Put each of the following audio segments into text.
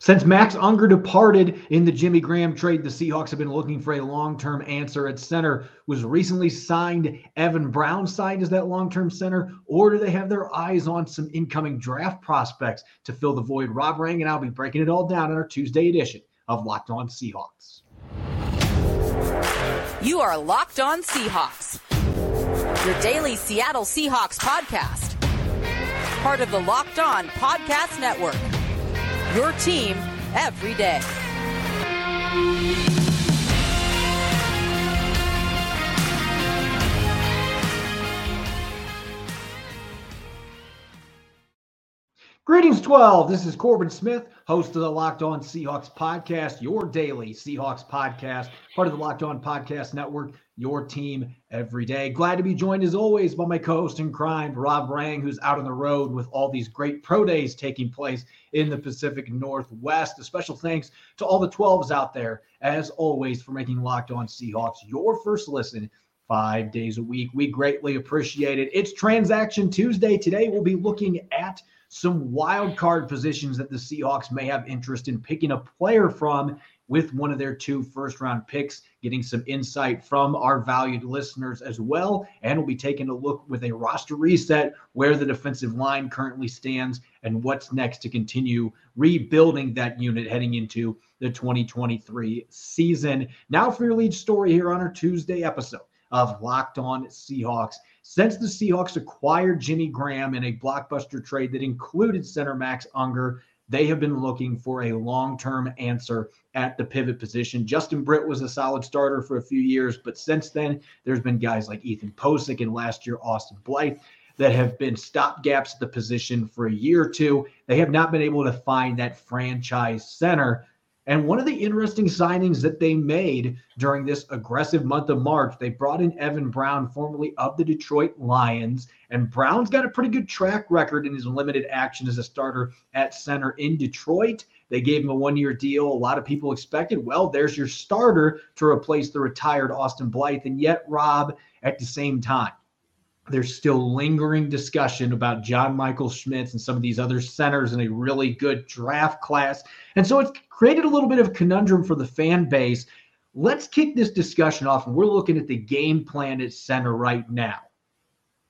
Since Max Unger departed in the Jimmy Graham trade, the Seahawks have been looking for a long-term answer at center. Was recently signed Evan Brown signed as that long-term center, or do they have their eyes on some incoming draft prospects to fill the void? Rob Rang and I'll be breaking it all down in our Tuesday edition of Locked On Seahawks. You are Locked On Seahawks, your daily Seattle Seahawks podcast, part of the Locked On Podcast Network your team every day. Greetings, 12. This is Corbin Smith, host of the Locked On Seahawks podcast, your daily Seahawks podcast, part of the Locked On Podcast Network, your team every day. Glad to be joined as always by my co-host in crime, Rob Rang, who's out on the road with all these great pro days taking place in the Pacific Northwest. A special thanks to all the 12s out there, as always, for making Locked On Seahawks your first listen five days a week. We greatly appreciate it. It's Transaction Tuesday. Today we'll be looking at some wild card positions that the Seahawks may have interest in picking a player from with one of their two first round picks, getting some insight from our valued listeners as well. And we'll be taking a look with a roster reset where the defensive line currently stands and what's next to continue rebuilding that unit heading into the 2023 season. Now, for your lead story here on our Tuesday episode of Locked On Seahawks. Since the Seahawks acquired Jimmy Graham in a blockbuster trade that included center Max Unger, they have been looking for a long term answer at the pivot position. Justin Britt was a solid starter for a few years, but since then, there's been guys like Ethan Pocic and last year Austin Blythe that have been stopgaps at the position for a year or two. They have not been able to find that franchise center and one of the interesting signings that they made during this aggressive month of March, they brought in Evan Brown, formerly of the Detroit Lions. And Brown's got a pretty good track record in his limited action as a starter at center in Detroit. They gave him a one year deal. A lot of people expected, well, there's your starter to replace the retired Austin Blythe. And yet, Rob, at the same time, there's still lingering discussion about John Michael Schmitz and some of these other centers in a really good draft class. And so it's created a little bit of conundrum for the fan base. Let's kick this discussion off. And we're looking at the game plan at center right now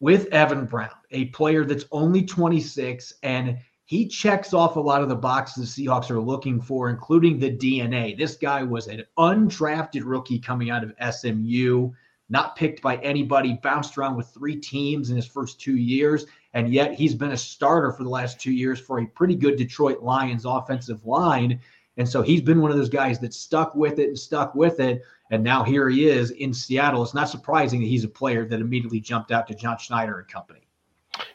with Evan Brown, a player that's only 26 and he checks off a lot of the boxes the Seahawks are looking for, including the DNA. This guy was an undrafted rookie coming out of SMU not picked by anybody, bounced around with three teams in his first two years, and yet he's been a starter for the last two years for a pretty good Detroit Lions offensive line. And so he's been one of those guys that stuck with it and stuck with it. And now here he is in Seattle. It's not surprising that he's a player that immediately jumped out to John Schneider and company.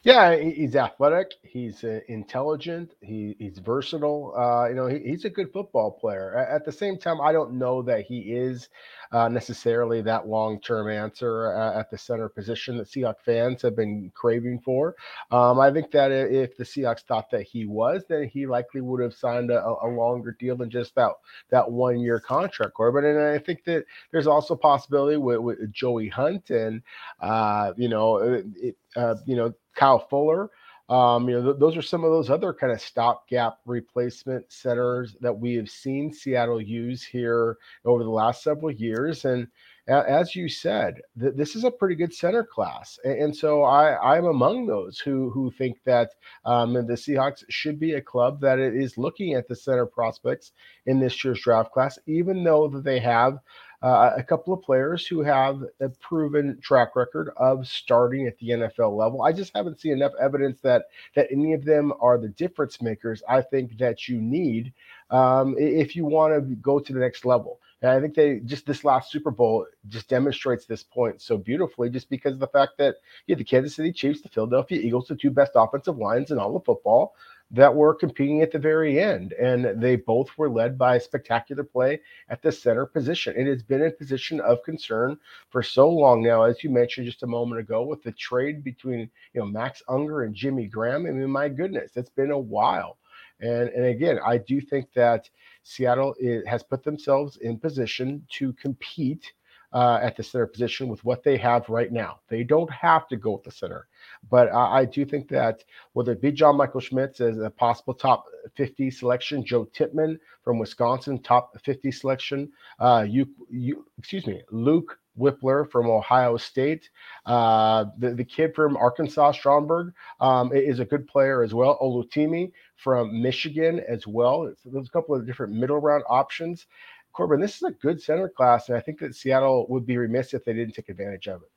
Yeah, he's athletic. He's uh, intelligent. He, he's versatile. Uh, you know, he, he's a good football player. At the same time, I don't know that he is uh, necessarily that long term answer uh, at the center position that Seahawks fans have been craving for. Um, I think that if the Seahawks thought that he was, then he likely would have signed a, a longer deal than just that that one year contract, Corbin. And I think that there's also possibility with, with Joey Hunt and uh, you know it, uh, you know Kyle Fuller. Um, you know, th- those are some of those other kind of stopgap replacement centers that we have seen Seattle use here over the last several years. And a- as you said, th- this is a pretty good center class, and, and so I, I'm among those who who think that um, the Seahawks should be a club that is looking at the center prospects in this year's draft class, even though that they have uh, a couple of players who have a proven track record of starting at the NFL level. I just haven't seen enough evidence that that any of them are the difference makers. I think that you need um, if you want to go to the next level. And I think they just this last Super Bowl just demonstrates this point so beautifully, just because of the fact that you had the Kansas City Chiefs, the Philadelphia Eagles, the two best offensive lines in all of football that were competing at the very end. And they both were led by spectacular play at the center position. It has been a position of concern for so long now, as you mentioned just a moment ago, with the trade between you know Max Unger and Jimmy Graham. I mean, my goodness, it's been a while. And, and again, I do think that Seattle is, has put themselves in position to compete uh, at the center position with what they have right now. They don't have to go with the center, but I, do think that whether it be John Michael Schmitz as a possible top 50 selection, Joe Tippmann from Wisconsin, top 50 selection, uh, you, you excuse me, Luke Wypler from Ohio State. Uh, the, the kid from Arkansas, Stromberg, um, is a good player as well. Oluwatimi from Michigan as well. There's a couple of different middle round options. Corbin, this is a good center class, and I think that Seattle would be remiss if they didn't take advantage of it.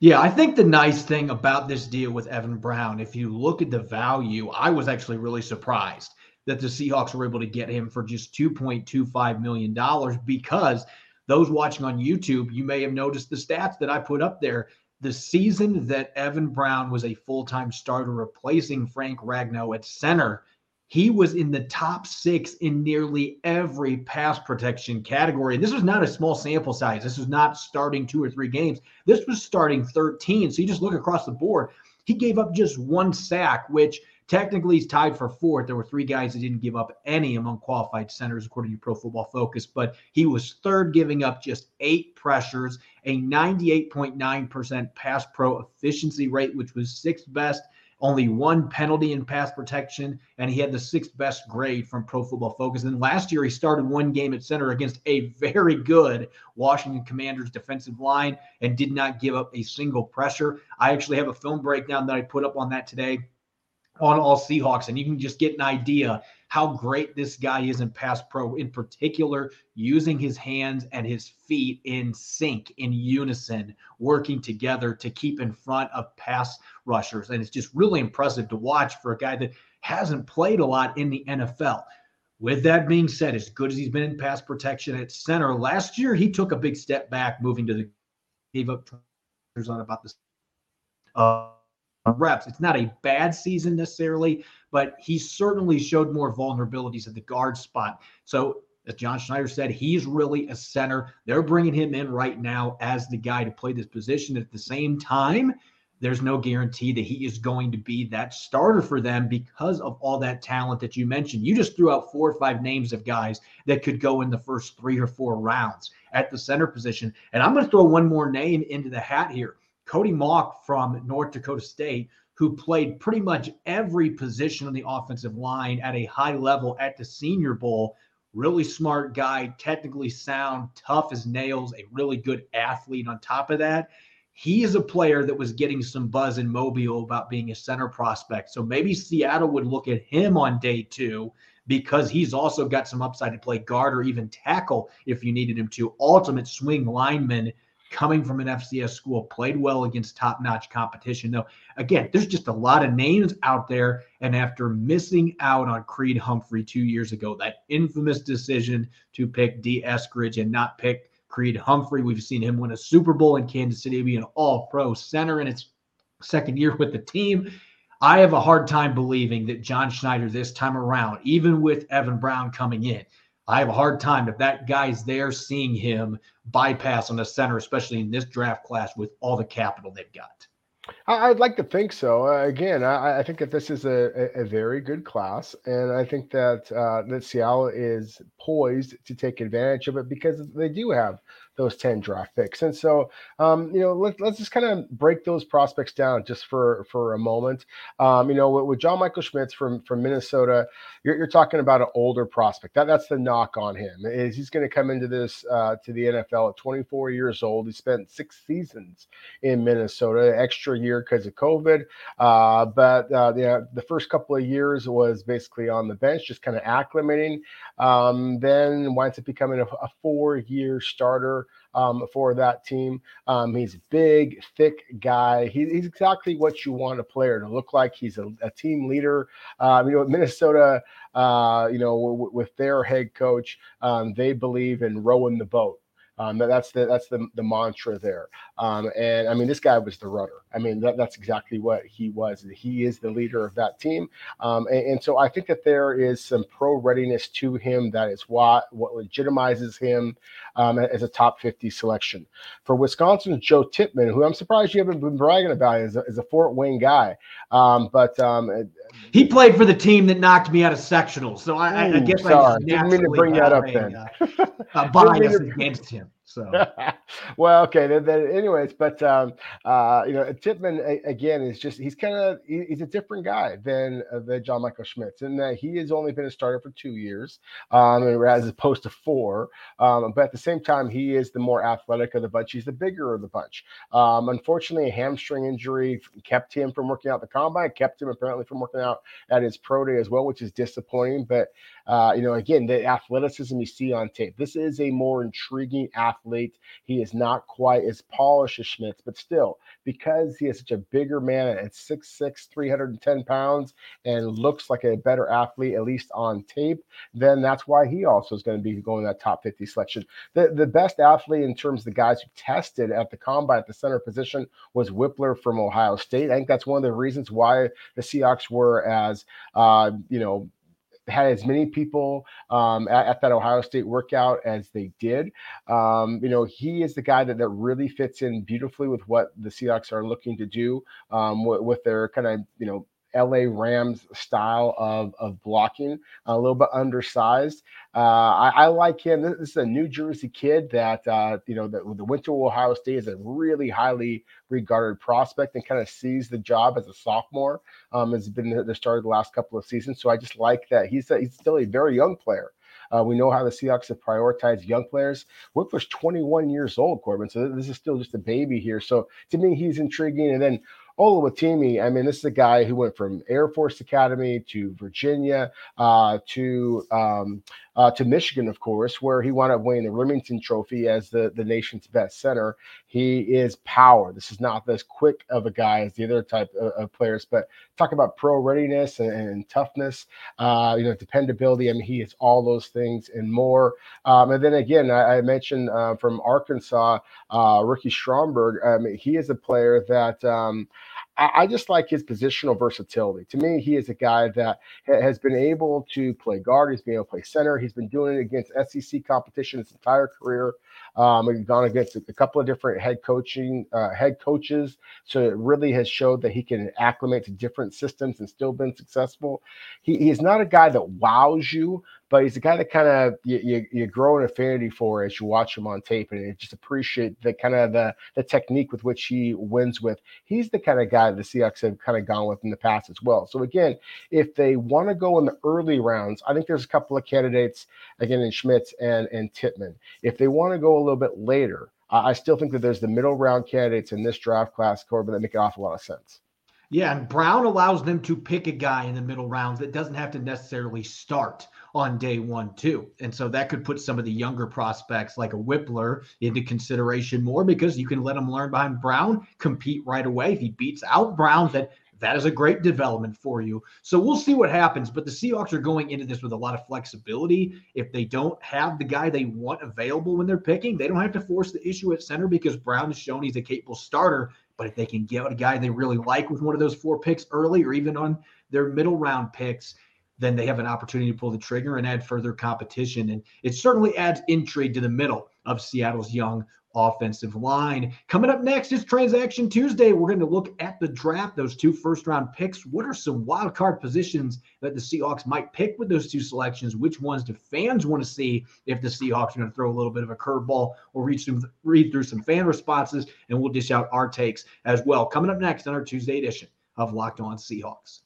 Yeah, I think the nice thing about this deal with Evan Brown, if you look at the value, I was actually really surprised that the Seahawks were able to get him for just $2.25 million because those watching on YouTube, you may have noticed the stats that I put up there. The season that Evan Brown was a full time starter replacing Frank Ragnow at center, he was in the top six in nearly every pass protection category. And this was not a small sample size. This was not starting two or three games. This was starting 13. So you just look across the board. He gave up just one sack, which Technically, he's tied for fourth. There were three guys that didn't give up any among qualified centers, according to Pro Football Focus, but he was third, giving up just eight pressures, a 98.9% pass pro efficiency rate, which was sixth best. Only one penalty in pass protection, and he had the sixth best grade from Pro Football Focus. And last year, he started one game at center against a very good Washington Commanders defensive line and did not give up a single pressure. I actually have a film breakdown that I put up on that today on all Seahawks, and you can just get an idea how great this guy is in pass pro, in particular, using his hands and his feet in sync, in unison, working together to keep in front of pass rushers. And it's just really impressive to watch for a guy that hasn't played a lot in the NFL. With that being said, as good as he's been in pass protection at center, last year he took a big step back, moving to the gave up on about this. Uh, reps. It's not a bad season necessarily, but he certainly showed more vulnerabilities at the guard spot. So, as John Schneider said, he's really a center. They're bringing him in right now as the guy to play this position. At the same time, there's no guarantee that he is going to be that starter for them because of all that talent that you mentioned. You just threw out four or five names of guys that could go in the first three or four rounds at the center position. And I'm going to throw one more name into the hat here. Cody Mock from North Dakota State, who played pretty much every position on the offensive line at a high level at the Senior Bowl. Really smart guy, technically sound, tough as nails, a really good athlete on top of that. He is a player that was getting some buzz in Mobile about being a center prospect. So maybe Seattle would look at him on day two because he's also got some upside to play guard or even tackle if you needed him to. Ultimate swing lineman coming from an FCS school, played well against top notch competition. Though, again, there's just a lot of names out there. And after missing out on Creed Humphrey two years ago, that infamous decision to pick Dee Eskridge and not pick Creed Humphrey, we've seen him win a Super Bowl in Kansas City, be an all pro center in its second year with the team. I have a hard time believing that John Schneider this time around, even with Evan Brown coming in, I have a hard time if that guy's there seeing him bypass on the center, especially in this draft class with all the capital they've got. I'd like to think so. Uh, again, I, I, think that this is a, a, very good class, and I think that uh, that Seattle is poised to take advantage of it because they do have those 10 draft picks. And so, um, you know, let, us just kind of break those prospects down just for, for a moment. Um, you know, with, with, John Michael Schmitz from, from Minnesota, you're, you're, talking about an older prospect. That, that's the knock on him is he's going to come into this, uh, to the NFL at 24 years old. He spent six seasons in Minnesota, extra year because of COVID. Uh, but, uh, the, the first couple of years was basically on the bench, just kind of acclimating. Um, then winds up becoming a, a four year starter um, for that team. Um, he's a big, thick guy. He, he's exactly what you want a player to look like. He's a, a team leader. Um, you know, Minnesota, uh, you know, w- with their head coach, um, they believe in rowing the boat. Um, that's the that's the the mantra there. Um, and I mean, this guy was the runner. I mean, that, that's exactly what he was. He is the leader of that team. Um, and, and, so I think that there is some pro readiness to him that is what what legitimizes him um, as a top 50 selection. For Wisconsin's Joe Tippmann, who I'm surprised you haven't been bragging about, is a, is a Fort Wayne guy. Um, but um, he played for the team that knocked me out of sectionals. So I, Ooh, I guess sorry. I didn't mean to bring that up then. uh, bias against him. So, well, okay. Then, then anyways, but um, uh, you know, Tippmann again is just he's kind of he's a different guy than uh, than John Michael Schmitz, and that he has only been a starter for two years, um, as opposed to four. Um, but at the same time, he is the more athletic of the bunch. He's the bigger of the bunch. Um, unfortunately, a hamstring injury kept him from working out the combine, kept him apparently from working out at his pro day as well, which is disappointing. But uh, you know, again, the athleticism you see on tape. This is a more intriguing athlete. He is not quite as polished as Schmitz, but still, because he is such a bigger man at 6'6, 310 pounds, and looks like a better athlete, at least on tape, then that's why he also is going to be going that top 50 selection. The, the best athlete in terms of the guys who tested at the combine at the center position was Wypler from Ohio State. I think that's one of the reasons why the Seahawks were as, uh, you know, had as many people um, at, at, that Ohio State workout as they did. Um, you know, he is the guy that, that really fits in beautifully with what the Seahawks are looking to do um, with, with their kind of, you know, LA Rams style of, of blocking, a little bit undersized. Uh, I, I, like him. This, is a New Jersey kid that, uh, you know, that the went to Ohio State is a really highly regarded prospect and kind of sees the job as a sophomore. Um, has been the, the start of the last couple of seasons. So I just like that he's, a, he's still a very young player. Uh, we know how the Seahawks have prioritized young players. Wypler's 21 years old, Corbin. So this is still just a baby here. So to me, he's intriguing. And then Oluwatimi, I mean, this is a guy who went from Air Force Academy to Virginia uh, to um, uh, to Michigan, of course, where he wound up winning the Rimington Trophy as the, the nation's best center. He is power. This is not as quick of a guy as the other type of, of players, but talk about pro readiness and, and toughness, uh, you know, dependability. I mean, he is all those things and more. Um, and then again, I, I mentioned uh, from Arkansas, uh, Ricky Stromberg. Um, he is a player that. Um, I, just like his positional versatility. To me, he is a guy that has been able to play guard. He's been able to play center. He's been doing it against SEC competition his entire career. Um, he's gone against a, couple of different head coaching uh, head coaches, so it really has showed that he can acclimate to different systems and still been successful. He, he's not a guy that wows you, but he's a guy that kind of you, you, you, grow an affinity for as you watch him on tape and just appreciate the kind of the, the technique with which he wins with. He's the kind of guy the Seahawks have kind of gone with in the past as well. So again, if they want to go in the early rounds, I think there's a couple of candidates again in Schmitz and and Tippmann. If they want to go a little bit later, I still think that there's the middle round candidates in this draft class, Corbin, that make an awful lot of sense. Yeah, and Brown allows them to pick a guy in the middle rounds that doesn't have to necessarily start on day one, too. And so that could put some of the younger prospects like a Wypler into consideration more because you can let him learn behind Brown, compete right away. If he beats out Brown, then that is a great development for you. So we'll see what happens. But the Seahawks are going into this with a lot of flexibility. If they don't have the guy they want available when they're picking, they don't have to force the issue at center because Brown has shown he's a capable starter. But if they can get a guy they really like with one of those four picks early or even on their middle round picks, then they have an opportunity to pull the trigger and add further competition. And it certainly adds intrigue to the middle of Seattle's young offensive line. Coming up next is Transaction Tuesday. We're going to look at the draft, those two first round picks. What are some wild card positions that the Seahawks might pick with those two selections? Which ones do fans want to see if the Seahawks are going to throw a little bit of a curveball or read, some, read through some fan responses? And we'll dish out our takes as well. Coming up next on our Tuesday edition of Locked On Seahawks.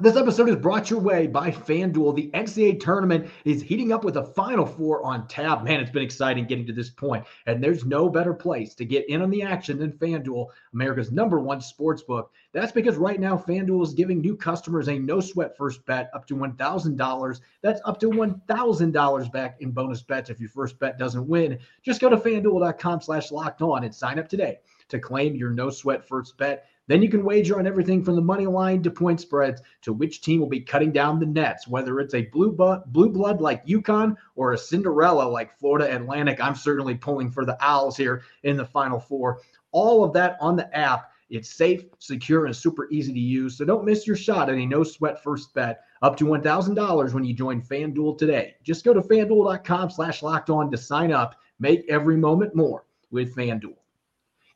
This episode is brought your way by FanDuel. The NCAA tournament is heating up with a Final Four on tap. Man, it's been exciting getting to this point, and there's no better place to get in on the action than FanDuel, America's number one sports book. That's because right now FanDuel is giving new customers a no sweat first bet up to $1,000. That's up to $1,000 back in bonus bets if your first bet doesn't win. Just go to fanduel.com slash locked on and sign up today to claim your no sweat first bet. Then you can wager on everything from the money line to point spreads to which team will be cutting down the nets, whether it's a blue, bu- blue blood like UConn or a Cinderella like Florida Atlantic. I'm certainly pulling for the Owls here in the Final Four. All of that on the app. It's safe, secure, and super easy to use. So don't miss your shot at a no sweat first bet up to $1,000 when you join FanDuel today. Just go to fanduel.com slash locked on to sign up. Make every moment more with FanDuel.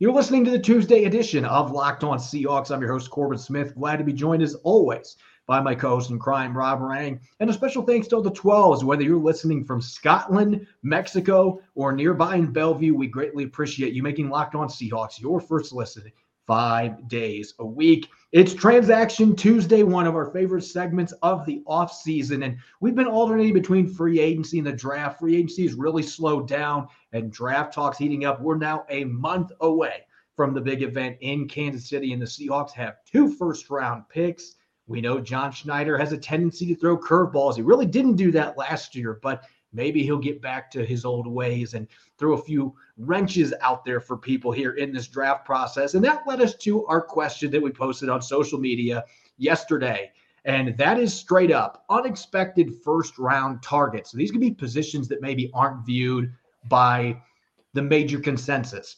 You're listening to the Tuesday edition of Locked On Seahawks. I'm your host, Corbin Smith. Glad to be joined as always by my co-host in crime, Rob Rang. And a special thanks to all the 12s, whether you're listening from Scotland, Mexico, or nearby in Bellevue. We greatly appreciate you making Locked On Seahawks your first listen five days a week. It's Transaction Tuesday, one of our favorite segments of the offseason. And we've been alternating between free agency and the draft. Free agency has really slowed down and draft talks heating up. We're now a month away from the big event in Kansas City, and the Seahawks have two first round picks. We know John Schneider has a tendency to throw curveballs. He really didn't do that last year, but maybe he'll get back to his old ways and throw a few wrenches out there for people here in this draft process. And that led us to our question that we posted on social media yesterday. And that is straight up unexpected first round targets. So these could be positions that maybe aren't viewed by the major consensus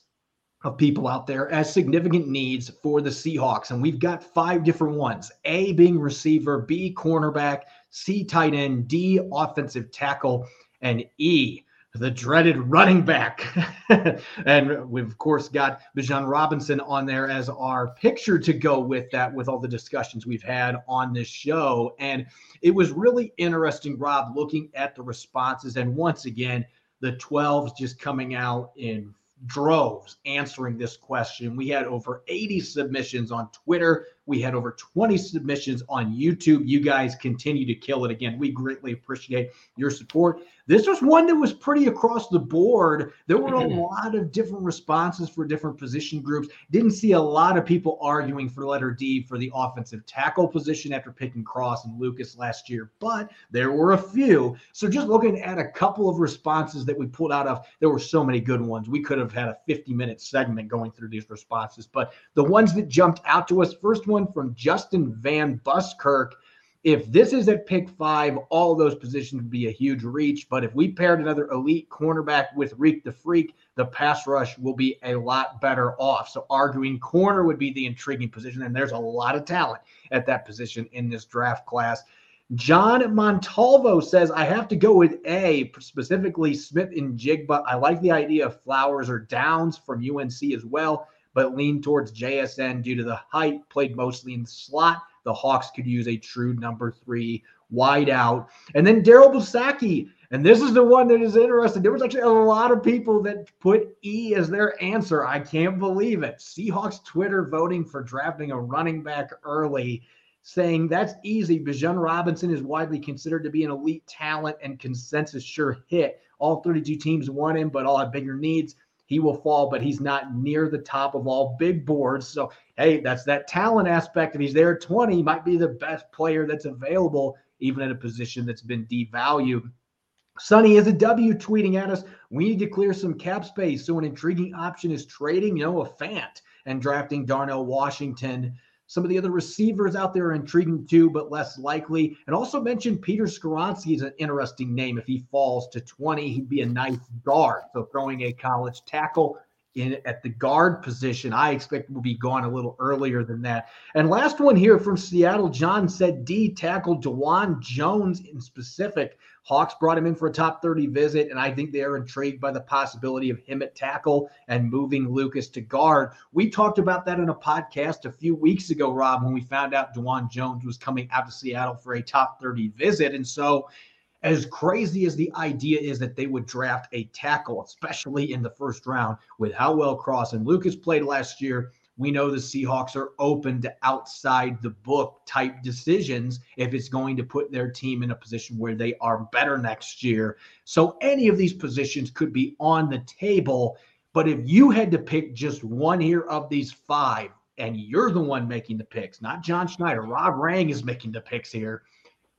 of people out there as significant needs for the Seahawks. And we've got five different ones A being receiver, B cornerback, C tight end, D offensive tackle, and E the dreaded running back. and we've, of course, got Bijan Robinson on there as our picture to go with that, with all the discussions we've had on this show. And it was really interesting, Rob, looking at the responses. And once again, the 12s just coming out in droves answering this question. We had over 80 submissions on Twitter. We had over 20 submissions on YouTube. You guys continue to kill it again. We greatly appreciate your support. This was one that was pretty across the board. There were a lot of different responses for different position groups. Didn't see a lot of people arguing for letter D for the offensive tackle position after picking Cross and Lucas last year, but there were a few. So just looking at a couple of responses that we pulled out of, there were so many good ones. We could have had a 50 minute segment going through these responses, but the ones that jumped out to us first one from Justin Van Buskirk if this is at pick five, all those positions would be a huge reach. But if we paired another elite cornerback with Reek the Freak, the pass rush will be a lot better off. So arguing corner would be the intriguing position. And there's a lot of talent at that position in this draft class. John Montalvo says, I have to go with A, specifically Smith-Njigba. I like the idea of Flowers or Downs from UNC as well, but lean towards JSN due to the height, played mostly in the slot the Hawks could use a true number three wide out. And then Daryl Busacki. And this is the one that is interesting. There was actually a lot of people that put E as their answer. I can't believe it. Seahawks Twitter voting for drafting a running back early, saying that's easy. Bijan Robinson is widely considered to be an elite talent and consensus sure hit. All 32 teams want him, but all have bigger needs he will fall, but he's not near the top of all big boards. So, hey, that's that talent aspect. If he's there at 20, he might be the best player that's available, even at a position that's been devalued. Sonny is a W tweeting at us. We need to clear some cap space. So, an intriguing option is trading, you know, a Fant and drafting Darnell Washington. Some of the other receivers out there are intriguing too, but less likely. And also mentioned Peter Skoronski is an interesting name. If he falls to 20, he'd be a nice guard. So throwing a college tackle in at the guard position, I expect will be gone a little earlier than that. And last one here from Seattle, John said D tackle Dawand Jones in specific Hawks brought him in for a top 30 visit, and I think they are intrigued by the possibility of him at tackle and moving Lucas to guard. We talked about that in a podcast a few weeks ago, Rob, when we found out Dawand Jones was coming out to Seattle for a top 30 visit. And so, as crazy as the idea is that they would draft a tackle, especially in the first round, with how well Cross and Lucas played last year, we know the Seahawks are open to outside the book type decisions if it's going to put their team in a position where they are better next year. So any of these positions could be on the table. But if you had to pick just one here of these five, and you're the one making the picks, not John Schneider, Rob Rang is making the picks here.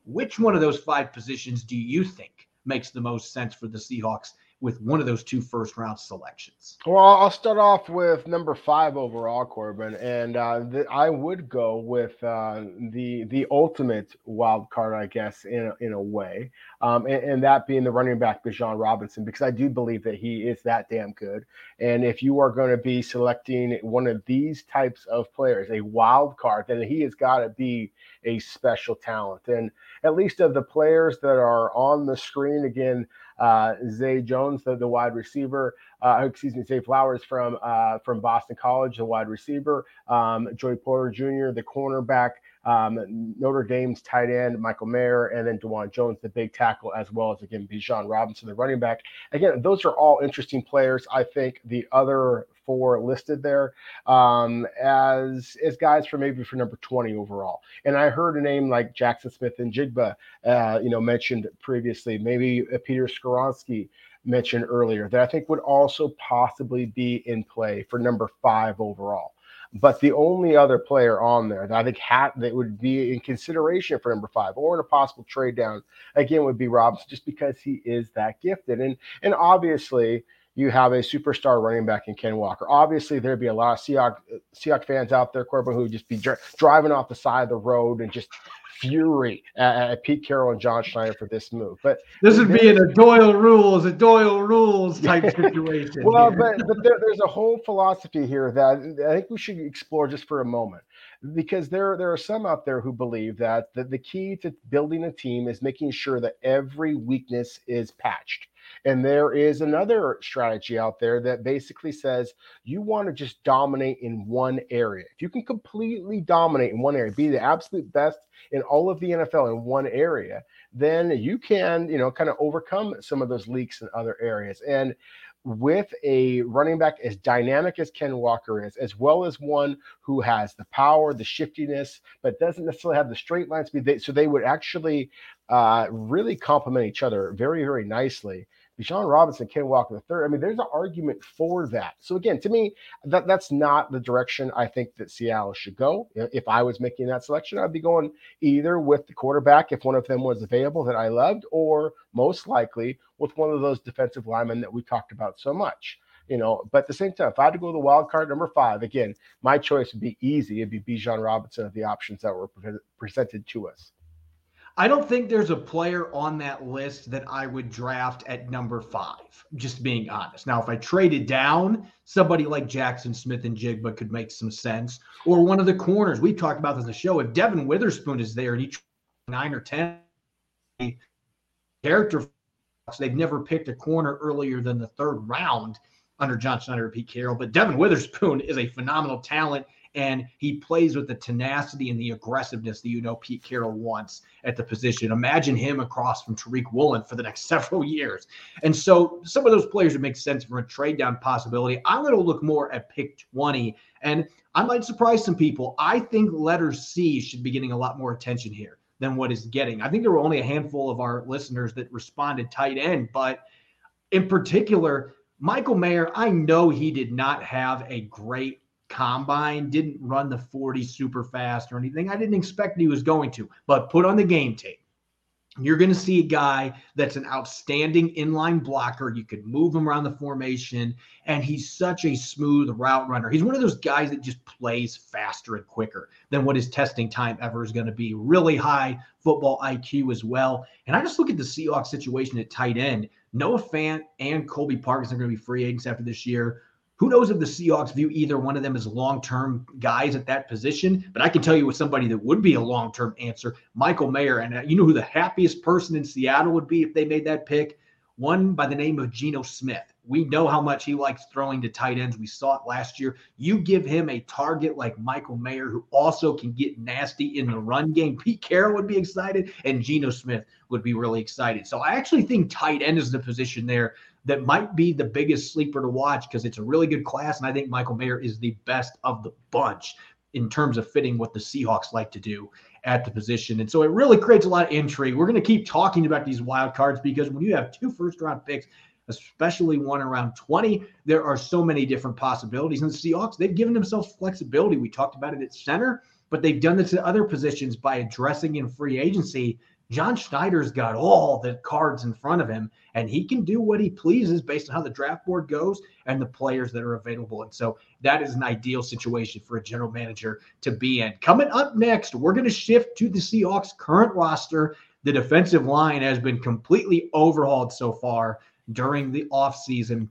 Which one of those five positions do you think makes the most sense for the Seahawks with one of those two first round selections? Well, I'll start off with number five overall, Corbin, and uh, the, I would go with uh, the the ultimate wild card, I guess, in a, in a way, um, and, and, that being the running back Bijan Robinson, because I do believe that he is that damn good. And if you are going to be selecting one of these types of players, a wild card, then he has got to be a special talent. And at least of the players that are on the screen, again uh, Zay Jones, the, the wide receiver, uh, excuse me, Zay Flowers from uh, from Boston College, the wide receiver, um, Joey Porter Jr., the cornerback, Um, Notre Dame's tight end, Michael Mayer, and then Dawand Jones, the big tackle, as well as again Bijan Robinson, the running back. Again, those are all interesting players. I think the other four listed there um, as as guys for maybe for number 20 overall. And I heard a name like Jackson Smith-Njigba, uh, you know, mentioned previously. Maybe uh, Peter Skoronski mentioned earlier that I think would also possibly be in play for number five overall. But the only other player on there that I think had that would be in consideration for number five or in a possible trade down again would be Robinson, just because he is that gifted. And and obviously you have a superstar running back in Ken Walker. Obviously, there'd be a lot of Seahawks, Seahawks fans out there, Corbin, who would just be dri- driving off the side of the road and just fury at, at, Pete Carroll and John Schneider for this move. But this would be in a Doyle rules, a Doyle rules type situation. well, but, but there, there's a whole philosophy here that I think we should explore just for a moment because there there are some out there who believe that the, the key to building a team is making sure that every weakness is patched and there is another strategy out there that basically says you want to just dominate in one area. If you can completely dominate in one area, be the absolute best in all of the NFL in one area, then you can, you know, kind of overcome some of those leaks in other areas. And with a running back as dynamic as Ken Walker is, as well as one who has the power, the shiftiness, but doesn't necessarily have the straight line speed. so they would actually uh, really complement each other very, very nicely. Bijan Robinson, Ken Walker the third. I mean, there's an argument for that. So again, to me, that that's not the direction I think that Seattle should go. If I was making that selection, I'd be going either with the quarterback if one of them was available that I loved, or most likely with one of those defensive linemen that we talked about so much. You know, but at the same time, if I had to go to the wild card number five, again, my choice would be easy. It'd be Bijan Robinson of the options that were presented to us. I don't think there's a player on that list that I would draft at number five, just being honest. Now, if I traded down, somebody like Jackson Smith-Njigba could make some sense, or one of the corners. We've talked about this in the show. If Devon Witherspoon is there and he nine or 10 character, they've never picked a corner earlier than the third round under John Schneider or Pete Carroll. But Devon Witherspoon is a phenomenal talent and he plays with the tenacity and the aggressiveness that you know Pete Carroll wants at the position. Imagine him across from Tariq Woolen for the next several years. And so some of those players would make sense for a trade down possibility. I'm going to look more at pick 20, and I might surprise some people. I think letter C should be getting a lot more attention here than what is getting. I think there were only a handful of our listeners that responded tight end, but in particular, Michael Mayer, I know he did not have a great combine, didn't run the 40 super fast or anything. I didn't expect he was going to, but put on the game tape. You're going to see a guy that's an outstanding inline blocker. You could move him around the formation, and he's such a smooth route runner. He's one of those guys that just plays faster and quicker than what his testing time ever is going to be. Really high football IQ as well. And I just look at the Seahawks situation at tight end. Noah Fant and Colby Parkinson are going to be free agents after this year. Who knows if the Seahawks view either one of them as long term guys at that position? But I can tell you with somebody that would be a long term answer, Michael Mayer. And uh, you know who the happiest person in Seattle would be if they made that pick? One by the name of Geno Smith. We know how much he likes throwing to tight ends. We saw it last year. You give him a target like Michael Mayer, who also can get nasty in the run game. Pete Carroll would be excited, and Geno Smith would be really excited. So I actually think tight end is the position there that might be the biggest sleeper to watch because it's a really good class. And I think Michael Mayer is the best of the bunch in terms of fitting what the Seahawks like to do at the position. And so it really creates a lot of intrigue. We're going to keep talking about these wild cards because when you have two first round picks, especially one around 20, there are so many different possibilities. And the Seahawks, they've given themselves flexibility. We talked about it at center, but they've done this at other positions by addressing in free agency John Schneider's got all the cards in front of him, and he can do what he pleases based on how the draft board goes and the players that are available. And so that is an ideal situation for a general manager to be in. Coming up next, we're going to shift to the Seahawks' current roster. The defensive line has been completely overhauled so far during the offseason.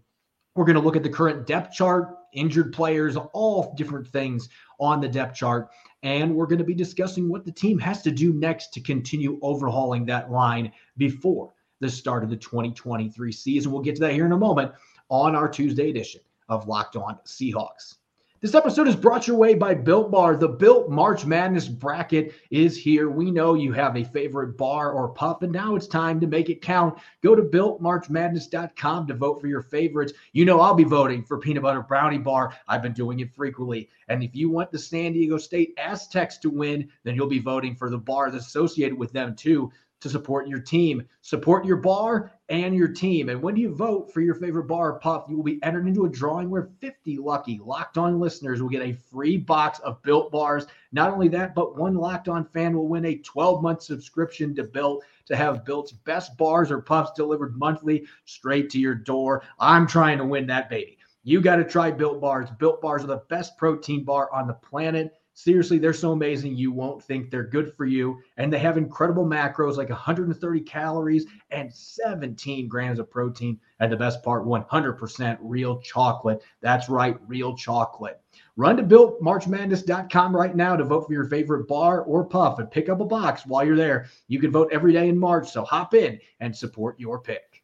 We're going to look at the current depth chart, injured players, all different things on the depth chart. And we're going to be discussing what the team has to do next to continue overhauling that line before the start of the 2023 season. We'll get to that here in a moment on our Tuesday edition of Locked On Seahawks. This episode is brought your way by Built Bar. The Built March Madness bracket is here. We know you have a favorite bar or pup, and now it's time to make it count. Go to builtmarchmadness.com to vote for your favorites. You know I'll be voting for peanut butter brownie bar. I've been doing it frequently. And if you want the San Diego State Aztecs to win, then you'll be voting for the bar that's associated with them too to support your team. Support your bar and your team. And when you vote for your favorite bar or puff, you will be entered into a drawing where 50 lucky locked on listeners will get a free box of built bars. Not only that, but one locked on fan will win a 12 month subscription to Built to have Built's best bars or puffs delivered monthly straight to your door. I'm trying to win that baby. You got to try Built Bars. Built Bars are the best protein bar on the planet. Seriously, they're so amazing you won't think they're good for you. And they have incredible macros like 130 calories and 17 grams of protein. And the best part 100% real chocolate. That's right, real chocolate. Run to builtmarchmadness.com right now to vote for your favorite bar or puff and pick up a box while you're there. You can vote every day in March, so hop in and support your pick.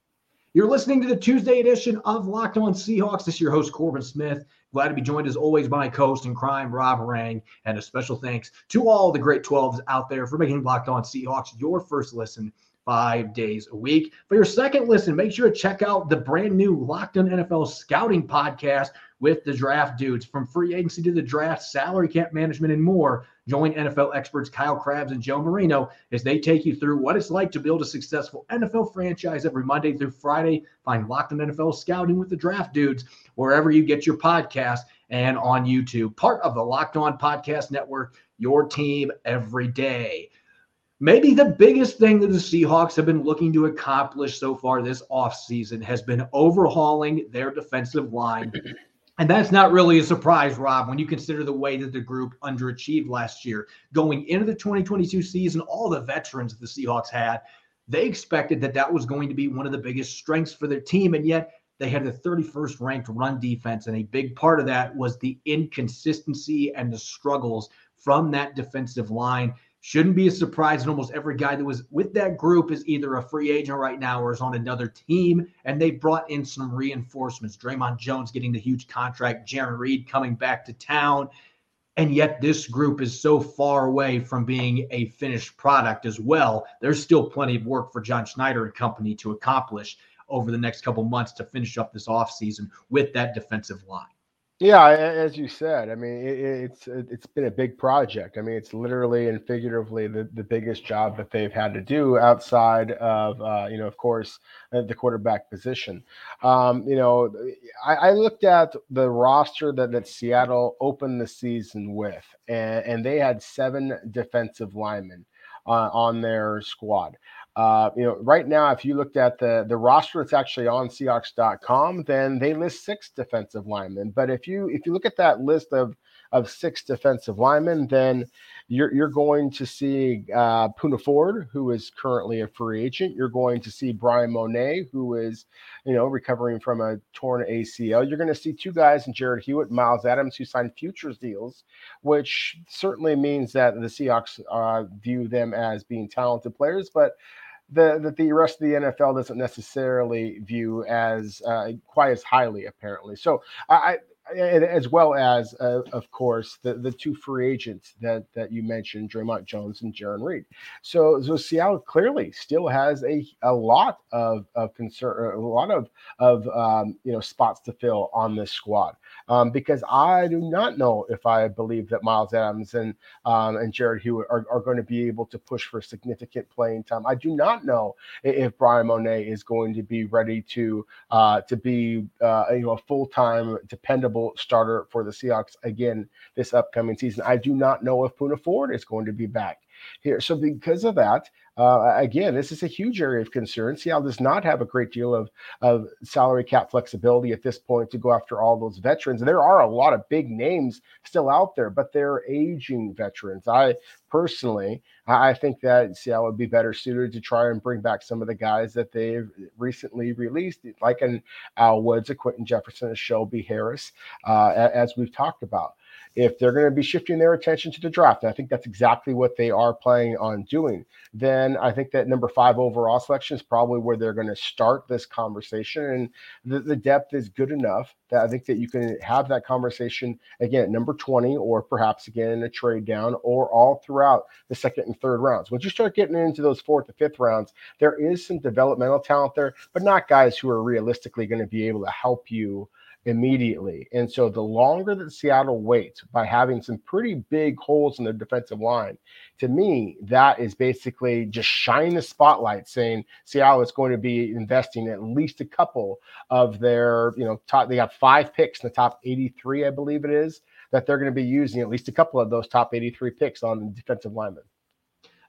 You're listening to the Tuesday edition of Locked On Seahawks. This is your host, Corbin Smith. Glad to be joined as always by co-host in crime, Rob Rang, and a special thanks to all the great 12s out there for making Locked On Seahawks your first listen five days a week. For your second listen, make sure to check out the brand new Locked On NFL Scouting podcast with the draft dudes from free agency to the draft, salary cap management, and more. Join NFL experts Kyle Crabbs and Joe Marino as they take you through what it's like to build a successful NFL franchise every Monday through Friday. Find Locked on NFL Scouting with the Draft Dudes wherever you get your podcast and on YouTube. Part of the Locked On Podcast Network, your team every day. Maybe the biggest thing that the Seahawks have been looking to accomplish so far this offseason has been overhauling their defensive line and that's not really a surprise, Rob, when you consider the way that the group underachieved last year. Going into the 2022 season, all the veterans that the Seahawks had, they expected that that was going to be one of the biggest strengths for their team. And yet they had the 31st ranked run defense. And a big part of that was the inconsistency and the struggles from that defensive line. Shouldn't be a surprise that almost every guy that was with that group is either a free agent right now or is on another team. And they brought in some reinforcements. Dre'Mont Jones getting the huge contract, Jarran Reed coming back to town. And yet, this group is so far away from being a finished product as well. There's still plenty of work for John Schneider and company to accomplish over the next couple months to finish up this offseason with that defensive line. Yeah, as you said, I mean, it, it's it's been a big project. I mean, it's literally and figuratively the, the biggest job that they've had to do outside of, uh, you know, of course, uh, the quarterback position. Um, you know, I, I, looked at the roster that, that Seattle opened the season with, and, and they had seven defensive linemen uh, on their squad. Uh, you know, right now, if you looked at the the roster that's actually on Seahawks.com, then they list six defensive linemen. But if you if you look at that list of of six defensive linemen, then you're you're going to see uh, Poona Ford, who is currently a free agent. You're going to see Bryan Mone, who is, you know, recovering from a torn ACL. You're going to see two guys in Jarrod Hewitt, Myles Adams, who signed futures deals, which certainly means that the Seahawks uh, view them as being talented players, but the, that the rest of the NFL doesn't necessarily view as uh, quite as highly, apparently. So I, as well as, uh, of course, the, the two free agents that that you mentioned, Dre'Mont Jones and Jarran Reed. So, so Seattle clearly still has a, a lot of, of concern, a lot of of um, you know spots to fill on this squad um, because I do not know if I believe that Myles Adams and um, and Jarrod Hewitt are, are going to be able to push for significant playing time. I do not know if Bryan Mone is going to be ready to uh, to be uh, you know a full time dependable starter for the Seahawks again this upcoming season. I do not know if Poona Ford is going to be back here. So because of that, uh, again, this is a huge area of concern. Seattle does not have a great deal of, of salary cap flexibility at this point to go after all those veterans. There are a lot of big names still out there, but they're aging veterans. I personally, I think that Seattle would be better suited to try and bring back some of the guys that they've recently released, like an Al Woods, a Quinton Jefferson, a Shelby Harris, uh, as we've talked about if they're going to be shifting their attention to the draft, and I think that's exactly what they are planning on doing, then I think that number five overall selection is probably where they're going to start this conversation. And the, the depth is good enough that I think that you can have that conversation again at number 20, or perhaps again in a trade down, or all throughout the second and third rounds. Once you start getting into those fourth to fifth rounds, there is some developmental talent there, but not guys who are realistically going to be able to help you immediately. And so the longer that Seattle waits by having some pretty big holes in their defensive line, to me, that is basically just shining the spotlight saying Seattle is going to be investing at least a couple of their, you know, top, they have five picks in the top 83, I believe it is, that they're going to be using at least a couple of those top 83 picks on the defensive linemen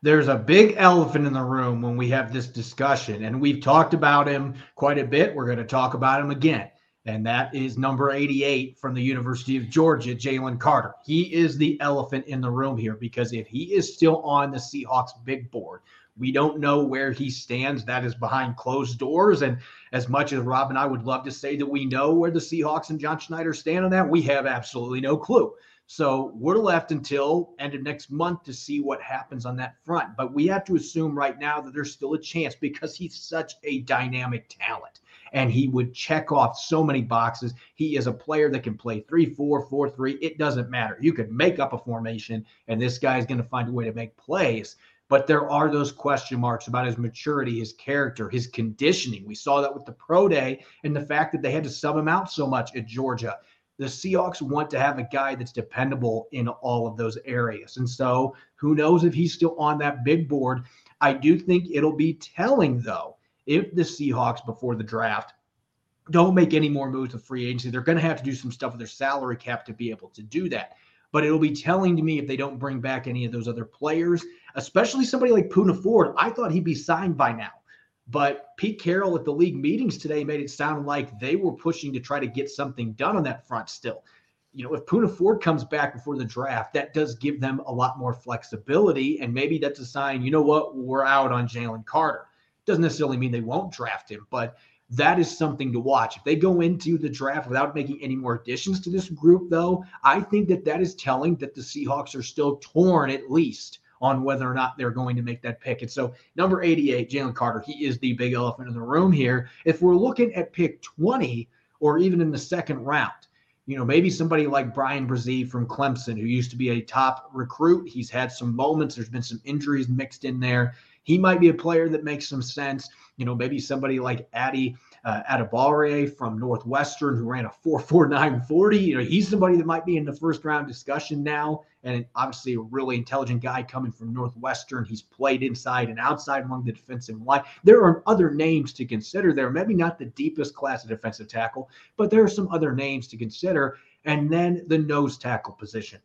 there's a big elephant in the room when we have this discussion, and we've talked about him quite a bit. We're going to talk about him again and that is number 88 from the University of Georgia, Jalen Carter. He is the elephant in the room here because if he is still on the Seahawks big board, we don't know where he stands. That is behind closed doors. And as much as Rob and I would love to say that we know where the Seahawks and John Schneider stand on that, we have absolutely no clue. So we're left until end of next month to see what happens on that front. But we have to assume right now that there's still a chance because he's such a dynamic talent and he would check off so many boxes. He is a player that can play three, four, four, three. It doesn't matter. You could make up a formation, and this guy is going to find a way to make plays. But there are those question marks about his maturity, his character, his conditioning. We saw that with the pro day and the fact that they had to sub him out so much at Georgia the Seahawks want to have a guy that's dependable in all of those areas. And so who knows if he's still on that big board. I do think it'll be telling, though, if the Seahawks before the draft don't make any more moves with free agency, they're going to have to do some stuff with their salary cap to be able to do that. But it'll be telling to me if they don't bring back any of those other players, especially somebody like Poona Ford. I thought he'd be signed by now. But Pete Carroll at the league meetings today made it sound like they were pushing to try to get something done on that front still. You know, if Poona Ford comes back before the draft, that does give them a lot more flexibility. And maybe that's a sign, you know what, we're out on Jalen Carter. Doesn't necessarily mean they won't draft him, but that is something to watch. If they go into the draft without making any more additions to this group, though, I think that that is telling that the Seahawks are still torn at least on whether or not they're going to make that pick. And so, number 88, Jalen Carter, he is the big elephant in the room here. If we're looking at pick 20 or even in the second round, you know, maybe somebody like Bryan Bresee from Clemson, who used to be a top recruit. He's had some moments. There's been some injuries mixed in there. He might be a player that makes some sense. You know, maybe somebody like Addy uh, Adebawore from Northwestern who ran a 4.4940. You know, he's somebody that might be in the first round discussion now. And obviously, a really intelligent guy coming from Northwestern. He's played inside and outside among the defensive line. There are other names to consider there. Maybe not the deepest class of defensive tackle, but there are some other names to consider. And then the nose tackle position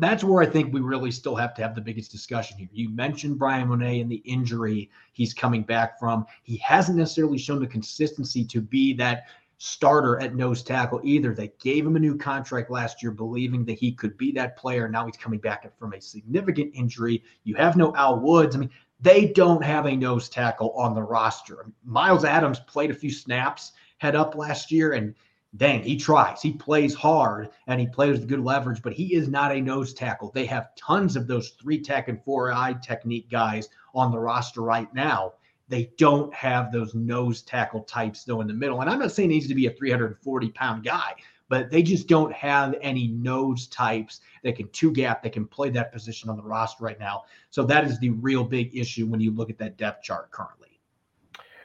that's where I think we really still have to have the biggest discussion here. You mentioned Bryan Mone and the injury he's coming back from. He hasn't necessarily shown the consistency to be that starter at nose tackle either. They gave him a new contract last year, believing that he could be that player. Now he's coming back from a significant injury. You have no Al Woods. I mean, they don't have a nose tackle on the roster. Myles Adams played a few snaps, head up last year, and dang, he tries. He plays hard and he plays with good leverage, but he is not a nose tackle. They have tons of those three tech and four eye technique guys on the roster right now. They don't have those nose tackle types though in the middle. And I'm not saying he needs to be a 340 pound guy, but they just don't have any nose types that can two gap, that can play that position on the roster right now. So that is the real big issue when you look at that depth chart currently.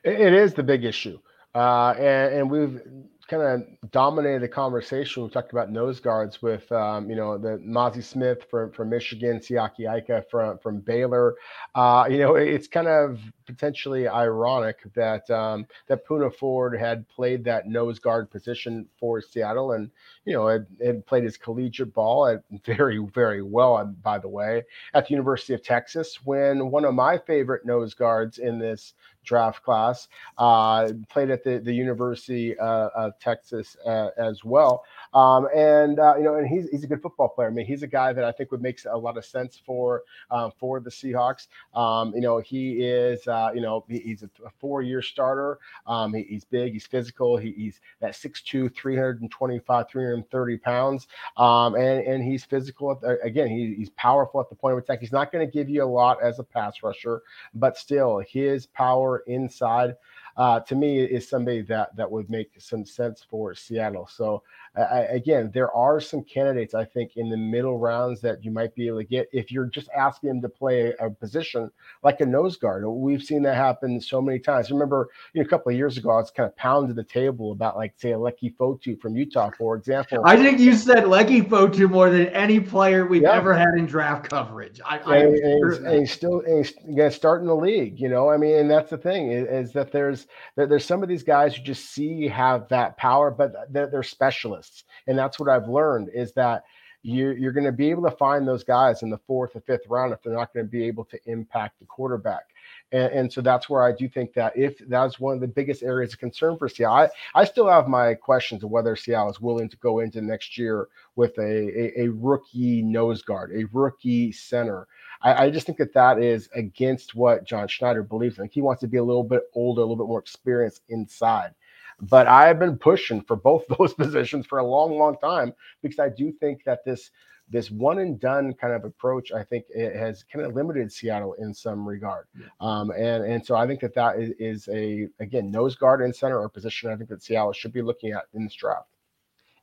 It is the big issue. Uh, and, and we've kind of dominated the conversation. We talked about nose guards with, um, you know, the Mazi Smith from, from Michigan, Siaki Ika from, from Baylor. Uh, you know, it's kind of potentially ironic that um, that Poona Ford had played that nose guard position for Seattle, and you know, had, had played his collegiate ball at very, very well, by the way, at the University of Texas. When one of my favorite nose guards in this draft class. Uh, played at the, the University uh, of Texas uh, as well. Um, and uh, you know, and he's he's a good football player. I mean, he's a guy that I think would make a lot of sense for um, for the Seahawks. Um, you know, he is uh, you know he's a, four year starter. Um, he, he's big, he's physical. He, he's that 6'2", 325, 330 pounds, um, and and he's physical. The, again, he, he's powerful at the point of attack. He's not going to give you a lot as a pass rusher, but still, his power inside uh, to me is somebody that that would make some sense for Seattle. So I, again, there are some candidates I think in the middle rounds that you might be able to get if you're just asking them to play a position like a nose guard. We've seen that happen so many times. Remember, you know, a couple of years ago, I was kind of pounding the table about like say Leki Fotu from Utah, for example. I think you said Leki Fotu more than any player we've yeah. ever had in draft coverage. I, and, and, he's, and he's still and he's going to start in the league. You know, I mean, and that's the thing is, is that there's that there's some of these guys who just see have that power, but they're, they're specialists, and that's what I've learned is that you're, you're going to be able to find those guys in the fourth or fifth round if they're not going to be able to impact the quarterback. And, and, so that's where I do think that if that's one of the biggest areas of concern for Seattle, I, I still have my questions of whether Seattle is willing to go into next year with a, a, a rookie nose guard, a rookie center. I, I, just think that that is against what John Schneider believes in. He wants to be a little bit older, a little bit more experienced inside. But I've been pushing for both those positions for a long, long time because I do think that this this one and done kind of approach, I think it has kind of limited Seattle in some regard. Um, and, and so I think that that is, is, a, again, nose guard and center or position I think that Seattle should be looking at in this draft.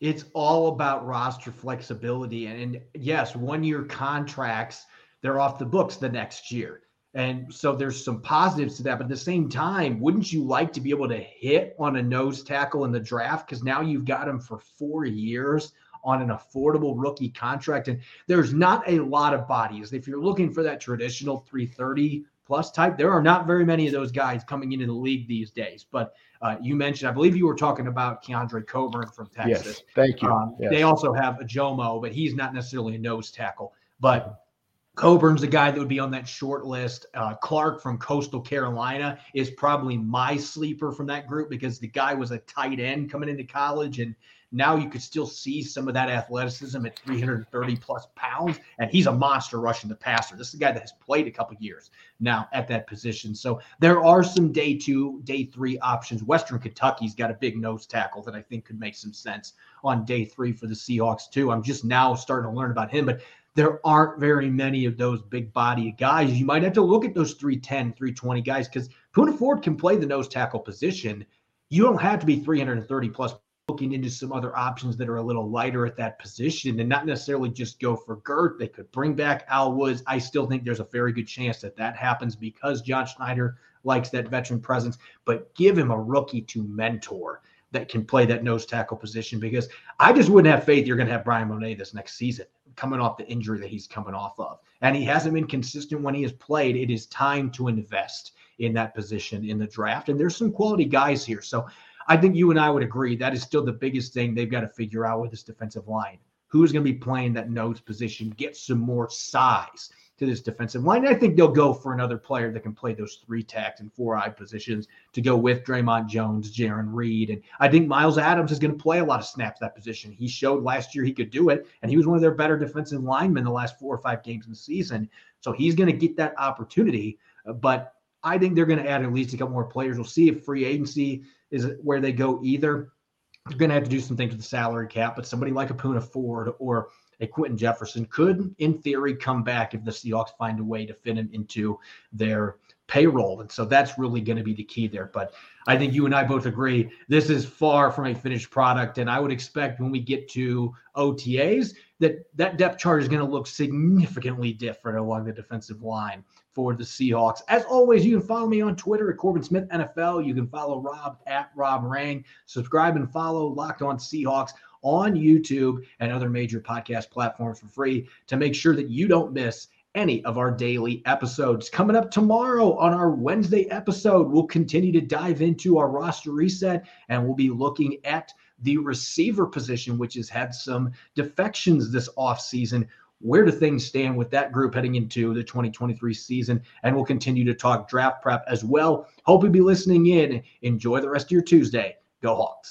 It's all about roster flexibility. And, and yes, one year contracts, they're off the books the next year. And so there's some positives to that. But at the same time, wouldn't you like to be able to hit on a nose tackle in the draft? Because now you've got him for four years on an affordable rookie contract. And there's not a lot of bodies. If you're looking for that traditional 330 plus type, there are not very many of those guys coming into the league these days. But uh, you mentioned, I believe you were talking about Keondre Coburn from Texas. Yes, thank you. Um, yes. They also have Ojomo, but he's not necessarily a nose tackle. But Coburn's the guy that would be on that short list. Uh, Clark from Coastal Carolina is probably my sleeper from that group because the guy was a tight end coming into college and now you could still see some of that athleticism at 330 plus pounds, and he's a monster rushing the passer. This is a guy that has played a couple years now at that position. So there are some day two, day three options. Western Kentucky's got a big nose tackle that I think could make some sense on day three for the Seahawks too. I'm just now starting to learn about him, but there aren't very many of those big body guys. You might have to look at those 310, 320 guys because Poona Ford can play the nose tackle position. You don't have to be 330 plus looking into some other options that are a little lighter at that position and not necessarily just go for Gert. They could bring back Al Woods. I still think there's a very good chance that that happens because John Schneider likes that veteran presence, but give him a rookie to mentor that can play that nose tackle position because I just wouldn't have faith you're going to have Bryan Mone this next season coming off the injury that he's coming off of. And he hasn't been consistent when he has played. It is time to invest in that position in the draft. And there's some quality guys here. So I think you and I would agree that is still the biggest thing they've got to figure out with this defensive line. Who's going to be playing that nose position, get some more size to this defensive line. I think they'll go for another player that can play those three tack and four eye positions to go with Dre'Mont Jones, Jarran Reed. And I think Myles Adams is going to play a lot of snaps that position. He showed last year he could do it, and he was one of their better defensive linemen the last four or five games in the season. So he's going to get that opportunity. But I think they're going to add at least a couple more players. We'll see if free agency is where they go either. They're going to have to do some things with the salary cap, but somebody like a Poona Ford or a Quinton Jefferson could, in theory, come back if the Seahawks find a way to fit him into their payroll. And so that's really going to be the key there. But I think you and I both agree this is far from a finished product. And I would expect when we get to OTAs that that depth chart is going to look significantly different along the defensive line for the Seahawks. As always, you can follow me on Twitter at Corbin Smith NFL. You can follow Rob at Rob Rang. Subscribe and follow Locked On Seahawks on YouTube and other major podcast platforms for free to make sure that you don't miss any of our daily episodes. Coming up tomorrow on our Wednesday episode, we'll continue to dive into our roster reset and we'll be looking at the receiver position, which has had some defections this offseason. where do things stand with that group heading into the 2023 season. And we'll continue to talk draft prep as well. Hope you'll be listening in. Enjoy the rest of your Tuesday. Go Hawks.